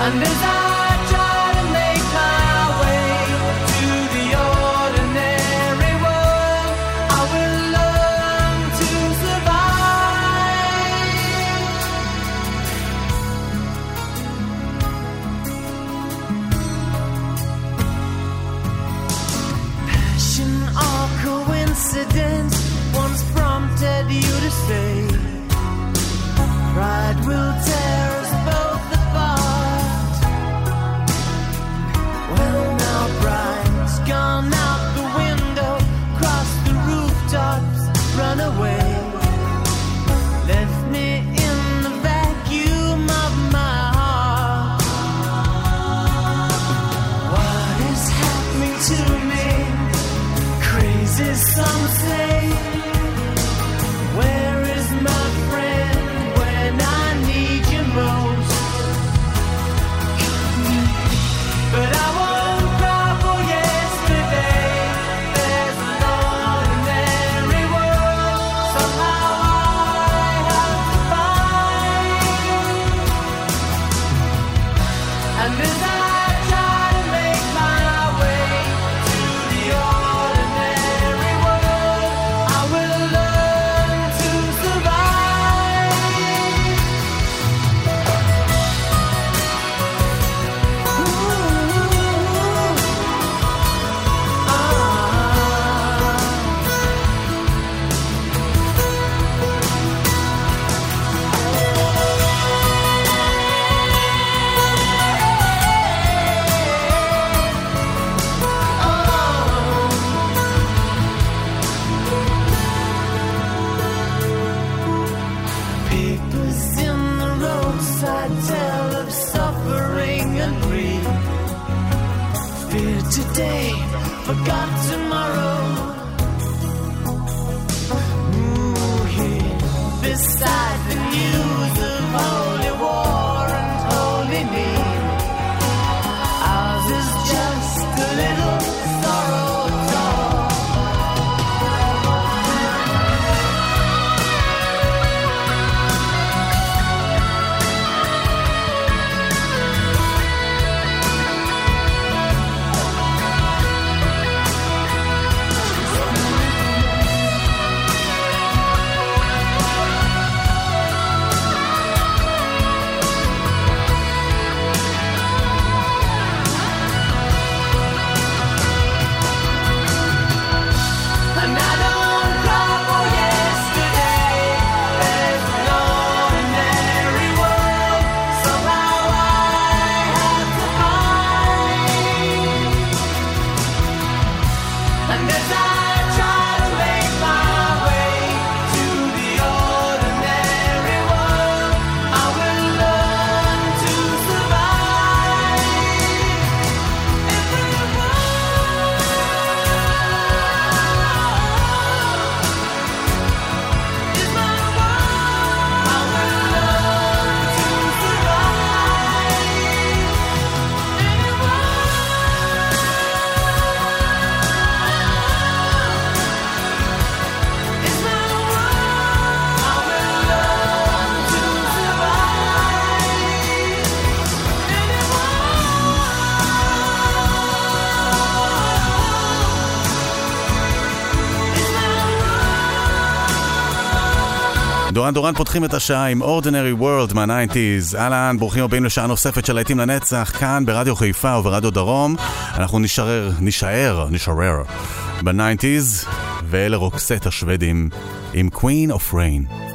unbesides. דורן דורן פותחים את השעה עם Ordinary World מה-90's. אהלן, ברוכים הבאים לשעה נוספת של להיטים לנצח, כאן ברדיו חיפה וברדיו דרום. אנחנו נשאר, נשאר, נשאר ב-90's, ואלה רוקסט השוודים עם Queen of Rain.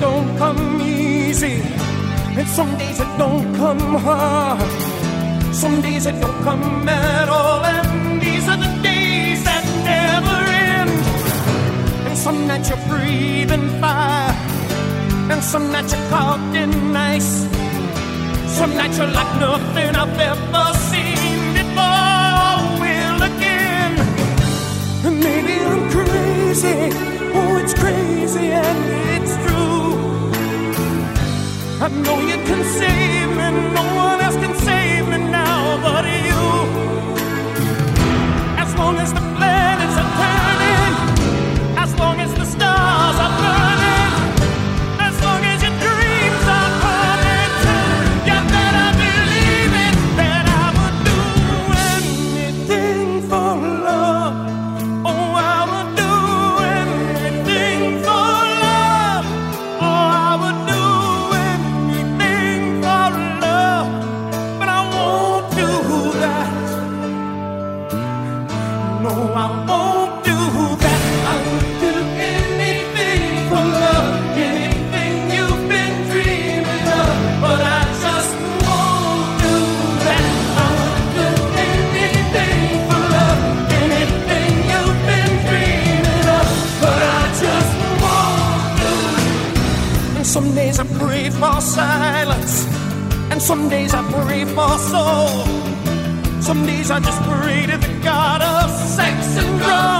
don't come easy, and some days it don't come hard. Some days it don't come at all, and these are the days that never end. And some nights you're breathing fire, and some nights you're caught in ice. Some nights you're like nothing I've ever seen before. Will again, and maybe I'm crazy. Oh, it's crazy and it's I know you can save me, no one else can save me now but you. As long as the flame. for silence, and some days I pray for soul. Some days I just pray to the God of sex and drugs.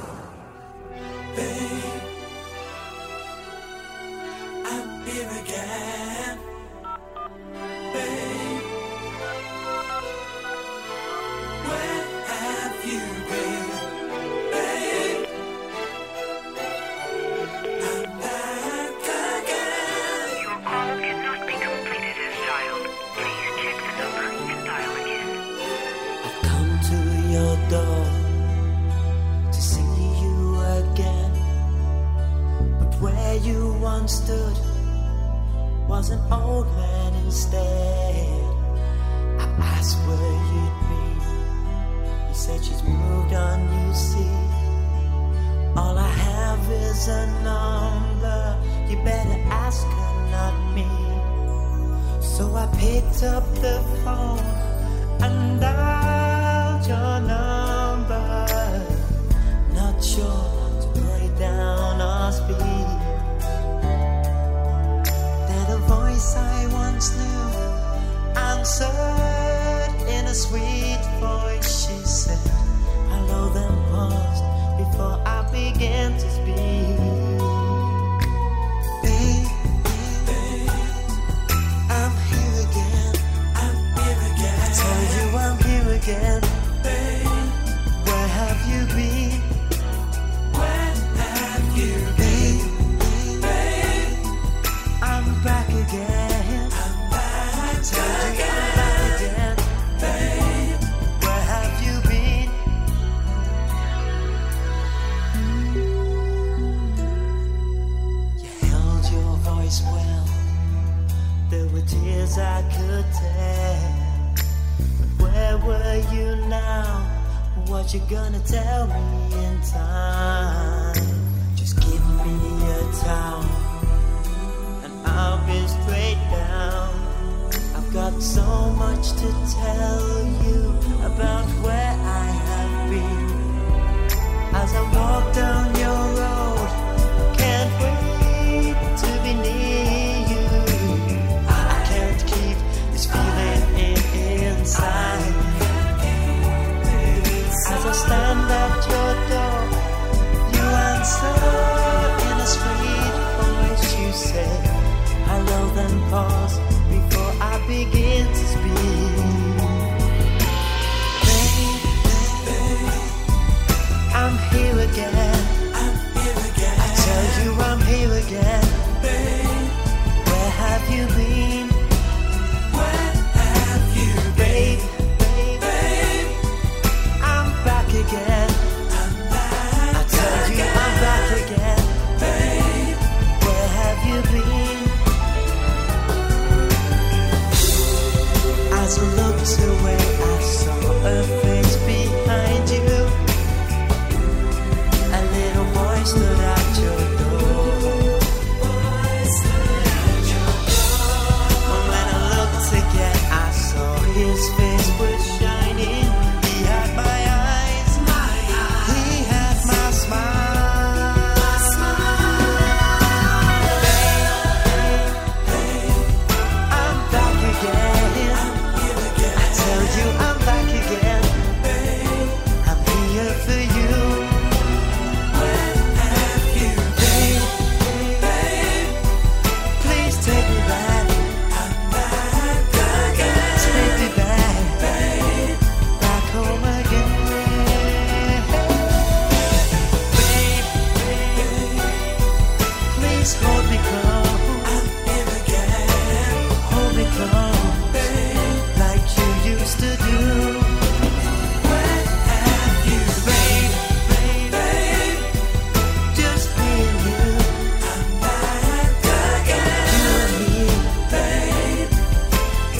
picked up the phone and dialed your number. Not sure to break down or speak. Then a voice I once knew answered in a sweet. you're gonna tell me in time. Just give me a towel, and I'll be straight down. I've got so much to tell you about where I have been as I. walk.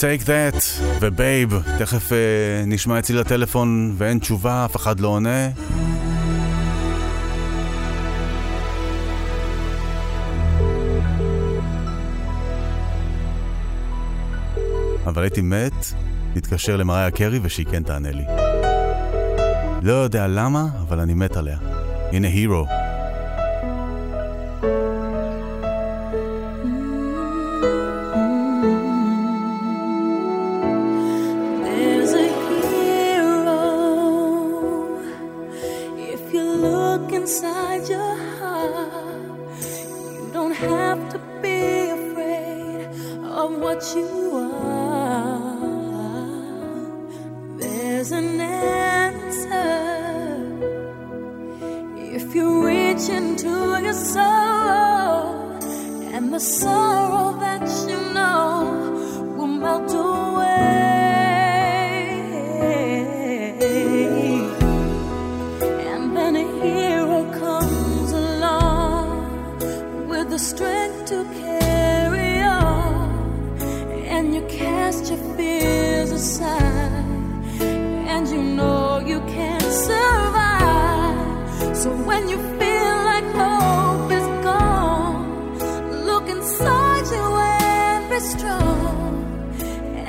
Take That ובייב, תכף uh, נשמע אצלי לטלפון ואין תשובה, אף אחד לא עונה. אבל הייתי מת להתקשר למריה קרי ושהיא כן תענה לי. לא יודע למה, אבל אני מת עליה. הנה הירו.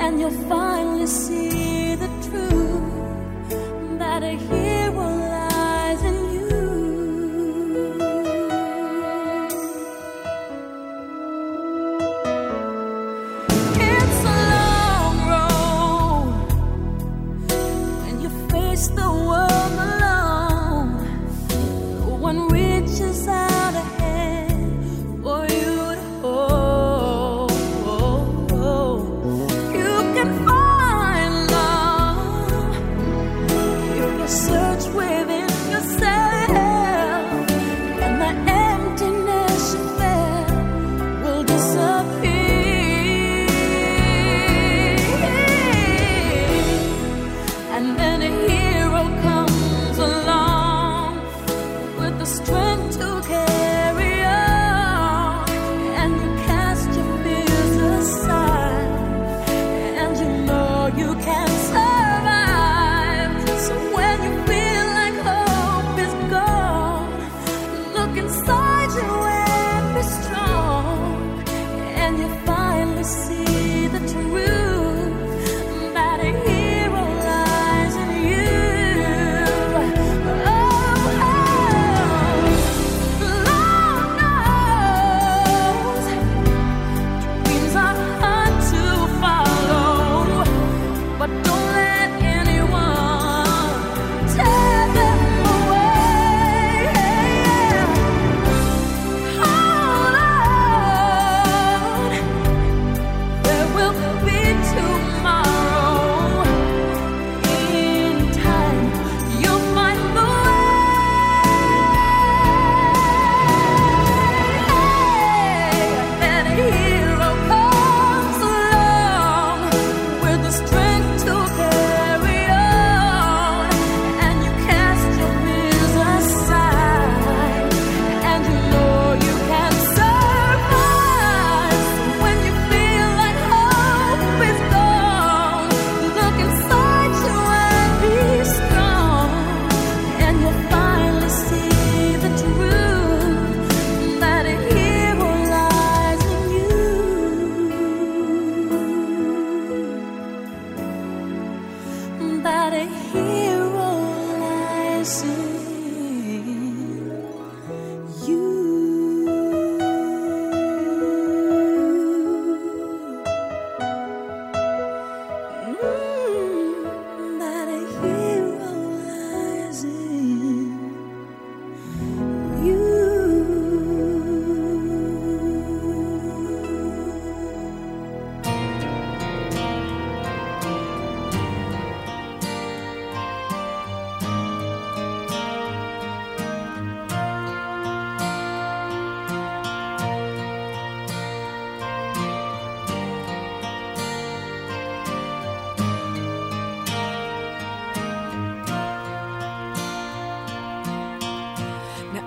and you'll finally see the truth that I hear.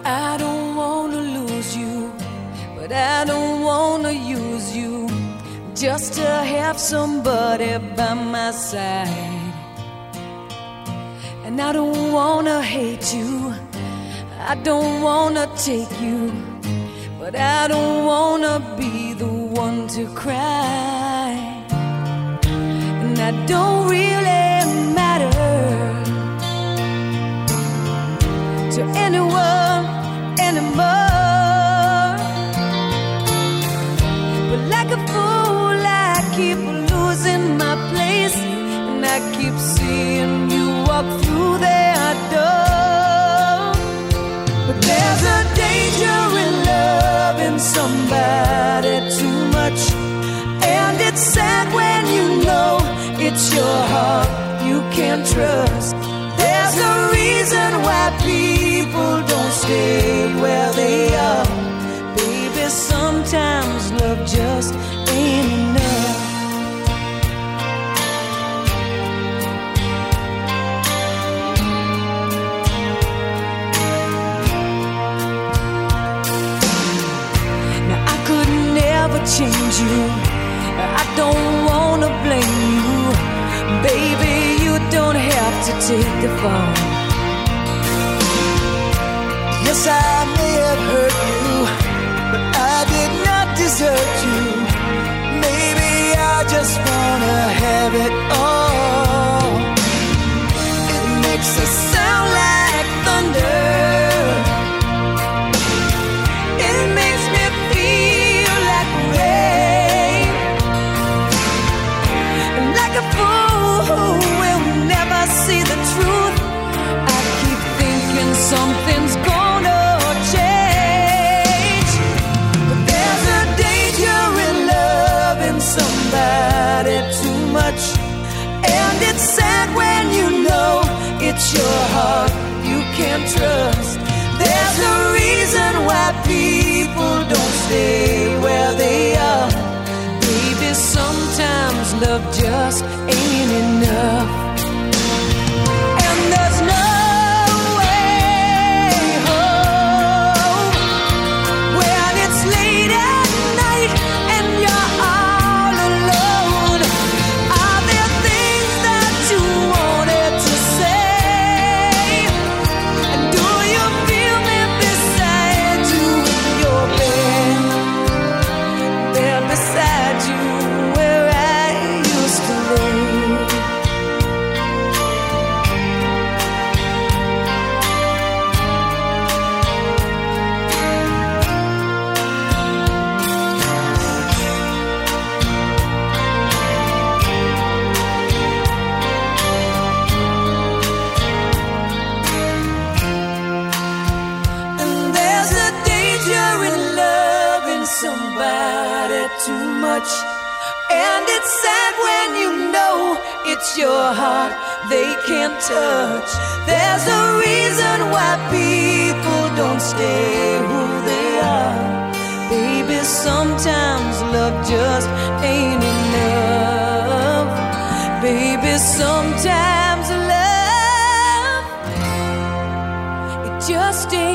I don't wanna lose you, but I don't wanna use you just to have somebody by my side. And I don't wanna hate you, I don't wanna take you, but I don't wanna be the one to cry. And I don't really matter to anyone. trust. There's a reason why people don't stay where they are. Baby, sometimes love just take the fall. Yes, I may have hurt you, but I did not desert you. Maybe I just wanna have it There's a reason why people don't stay where they are. Baby, sometimes love just ain't enough. Somebody too much. And it's sad when you know it's your heart they can't touch. There's a reason why people don't stay who they are. Baby, sometimes love just ain't enough. Baby, sometimes love it just ain't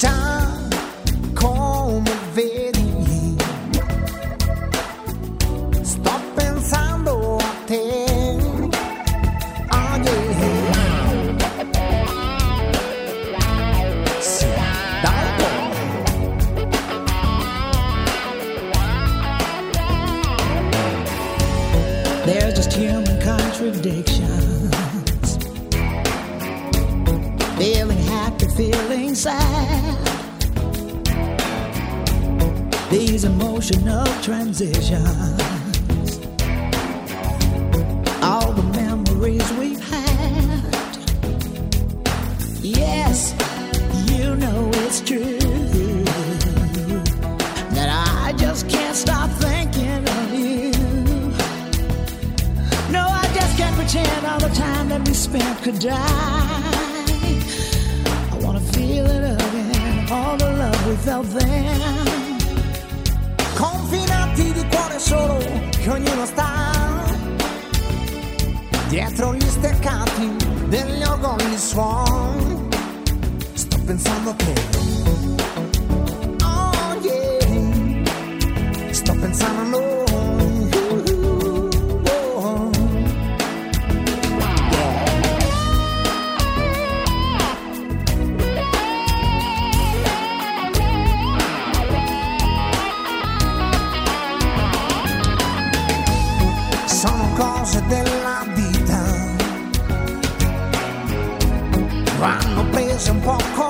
Già emotional transitions. Vanno prese un po' così. Some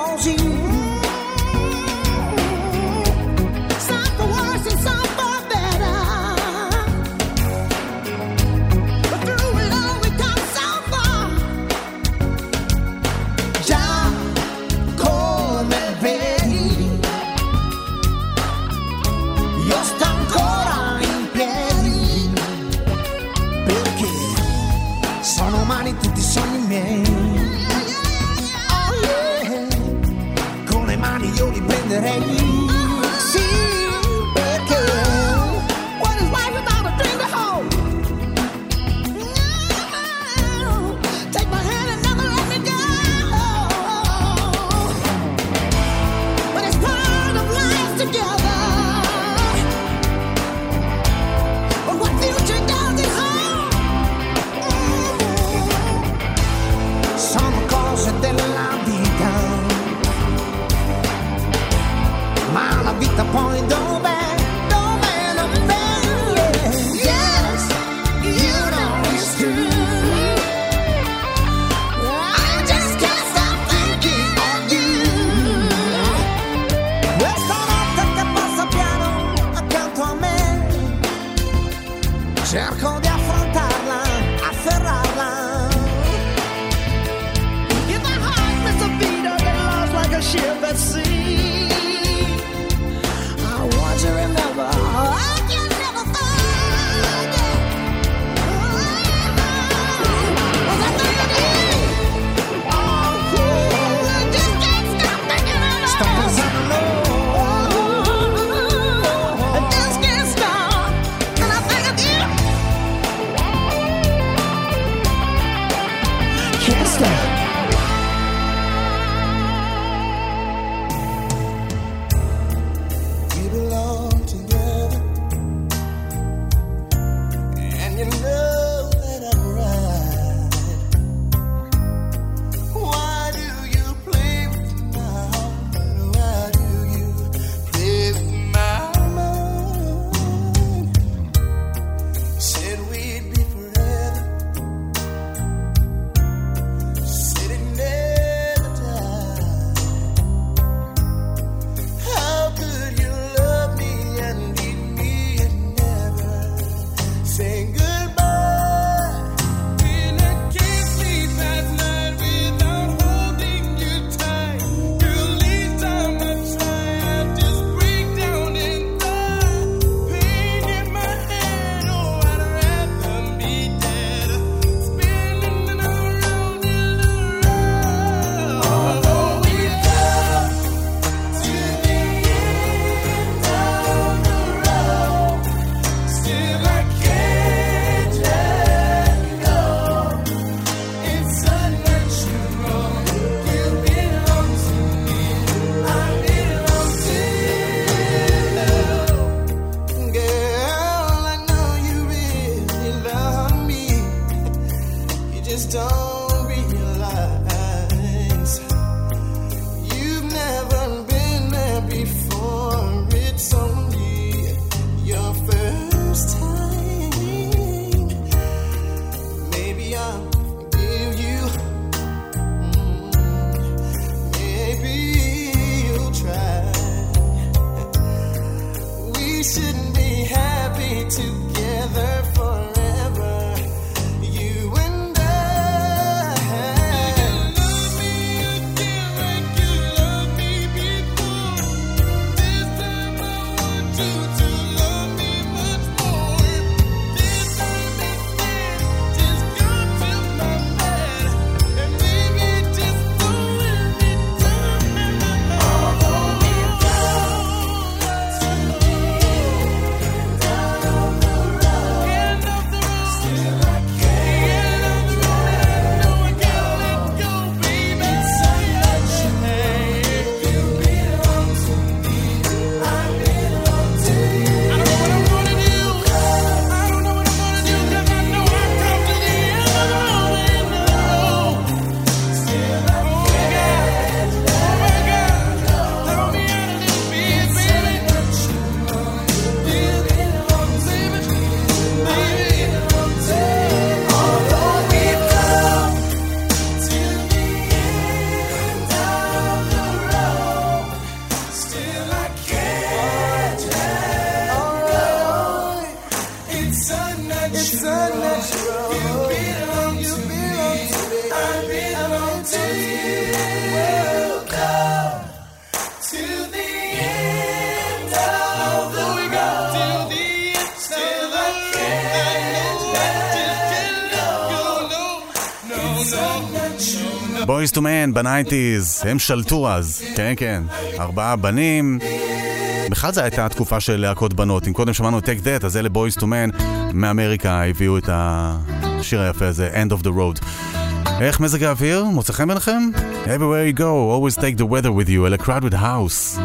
בויז טו מן בנייטיז, הם שלטו אז, כן כן, ארבעה בנים. בכלל זו הייתה התקופה של להקות בנות, אם קודם שמענו את טק דט, אז אלה בויז טו מן מאמריקה הביאו את השיר היפה הזה, End of the Road. איך מזג האוויר? מוצא חן ביניכם? Everywhere you go, always take the weather with you, אלה crowd with house.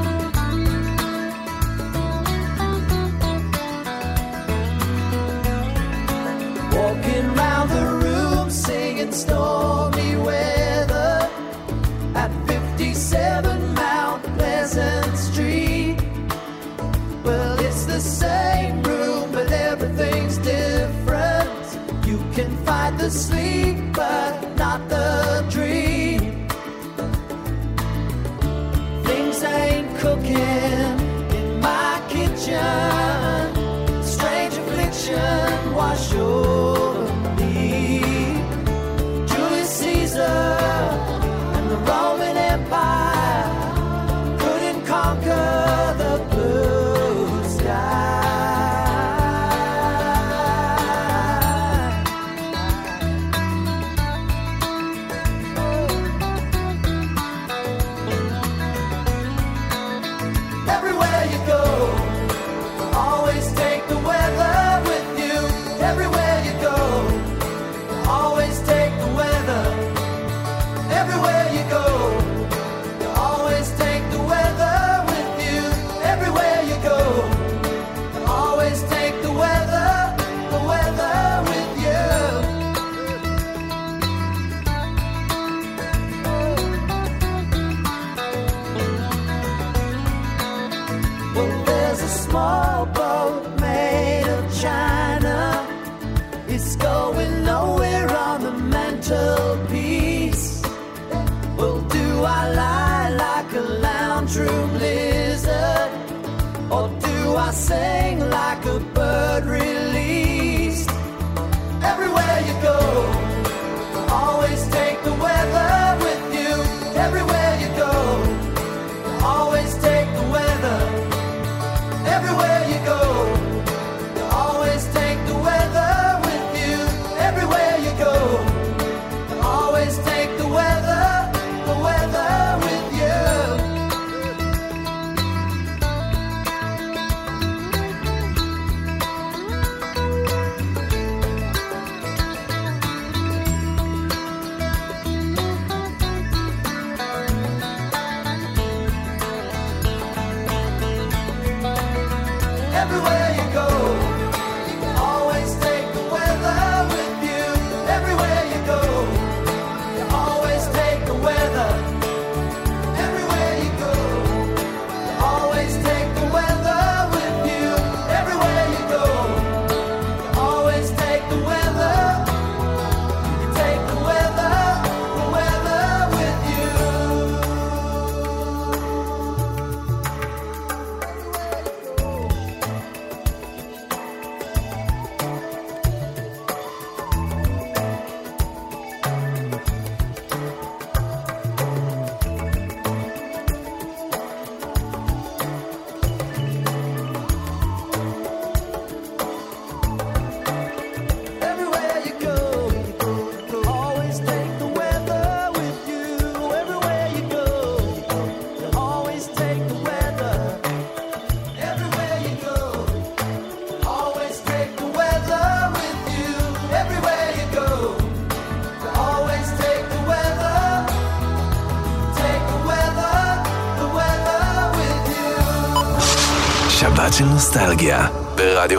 everywhere you go.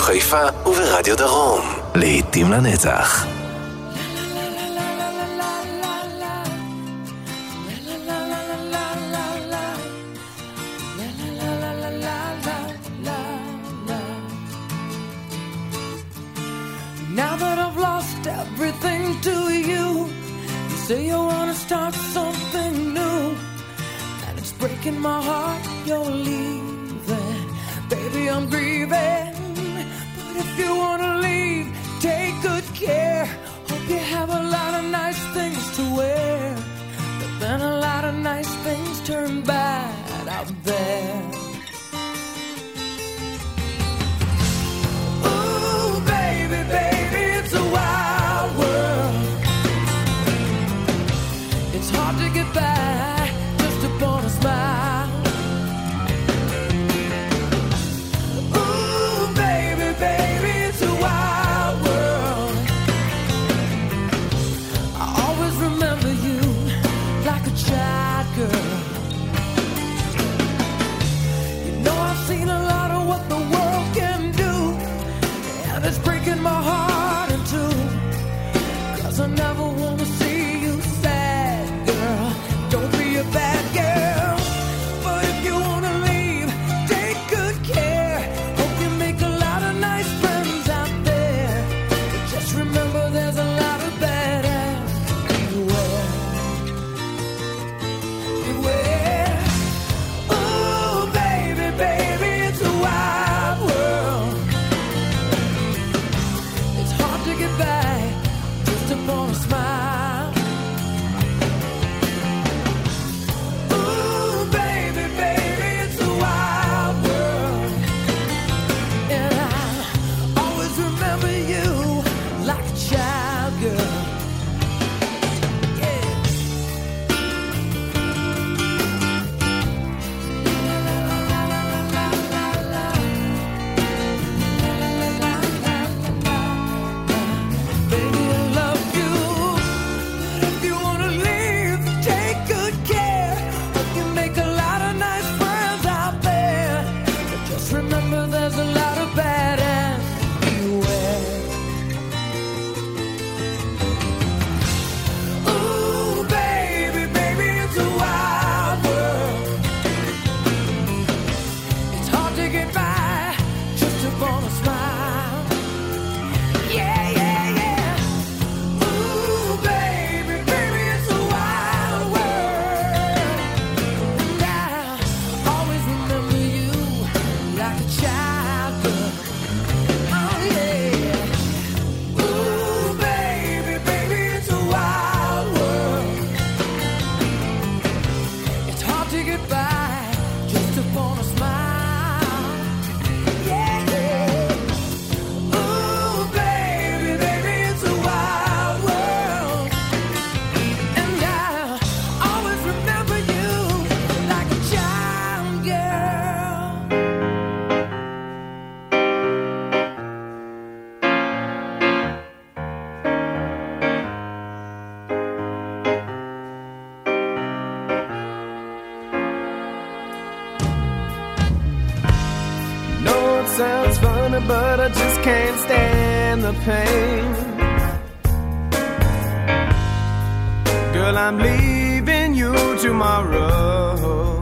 חיפה וברדיו דרום. להיטים לנצח. Now that I've lost everything to you, you say you wanna start something new, and it's breaking my heart you're leaving. Baby, I'm grieving if you wanna leave, take good care. Hope you have a lot of nice things to wear. But then a lot of nice things turn bad out there. I just can't stand the pain. Girl, I'm leaving you tomorrow.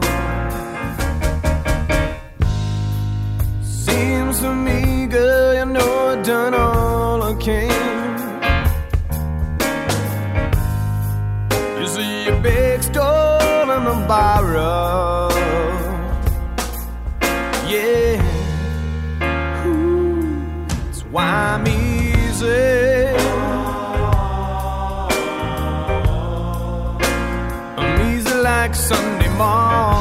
Seems to me, girl, you know I've done all I can. You see a big stone on the borrow. mom.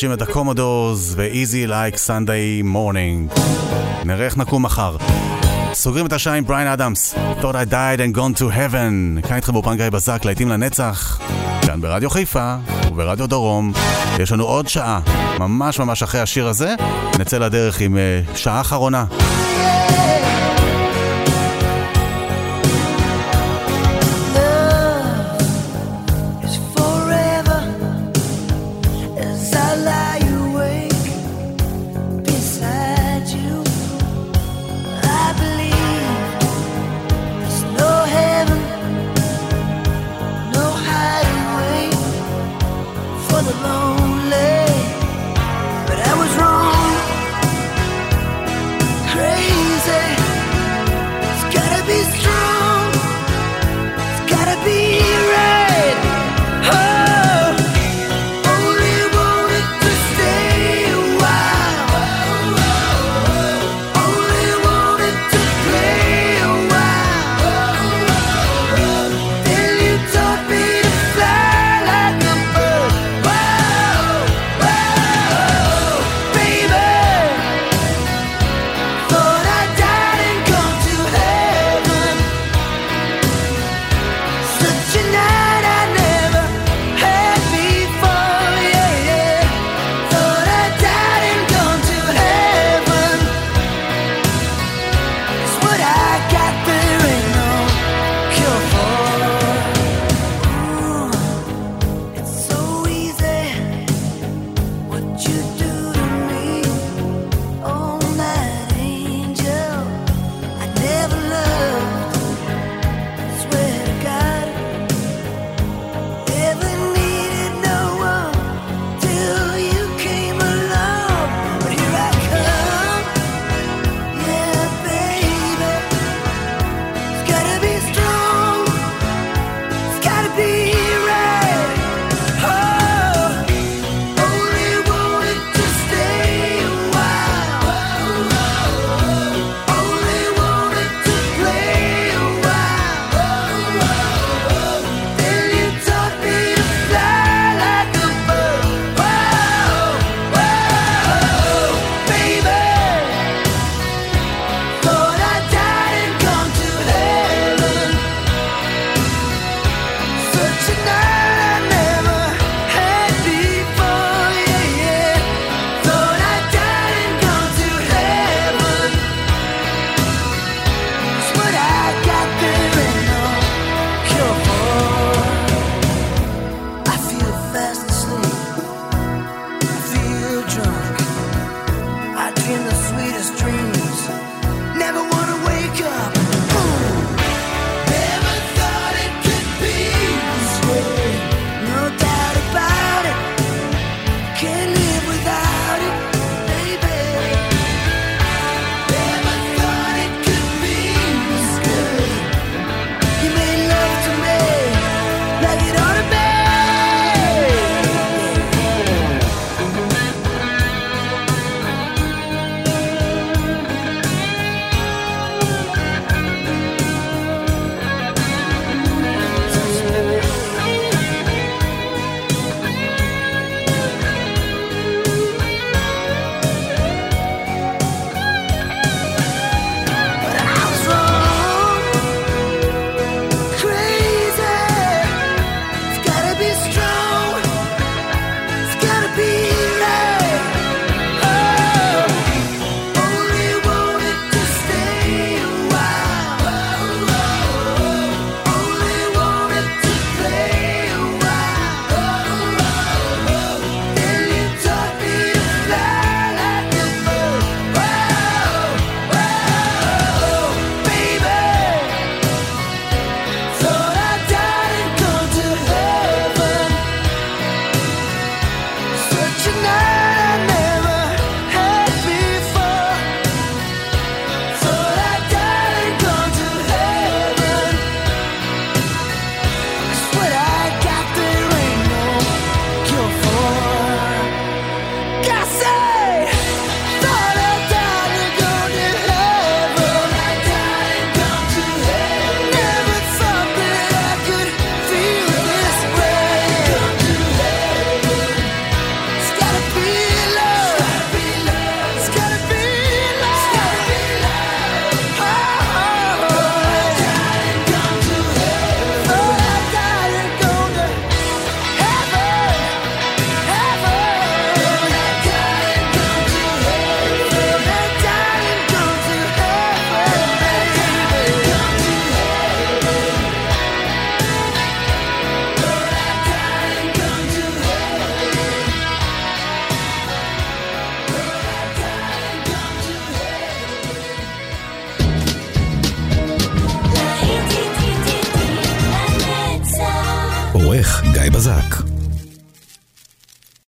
מחדשים את הקומודורס ו-Easy Like Sunday Morning. נראה איך נקום מחר. סוגרים את השעה עם בריין אדמס, Thought I died and gone to heaven. כאן איתכם באופן גיא בזק, להיטים לנצח. כאן ברדיו חיפה וברדיו דרום. יש לנו עוד שעה, ממש ממש אחרי השיר הזה. נצא לדרך עם uh, שעה אחרונה. is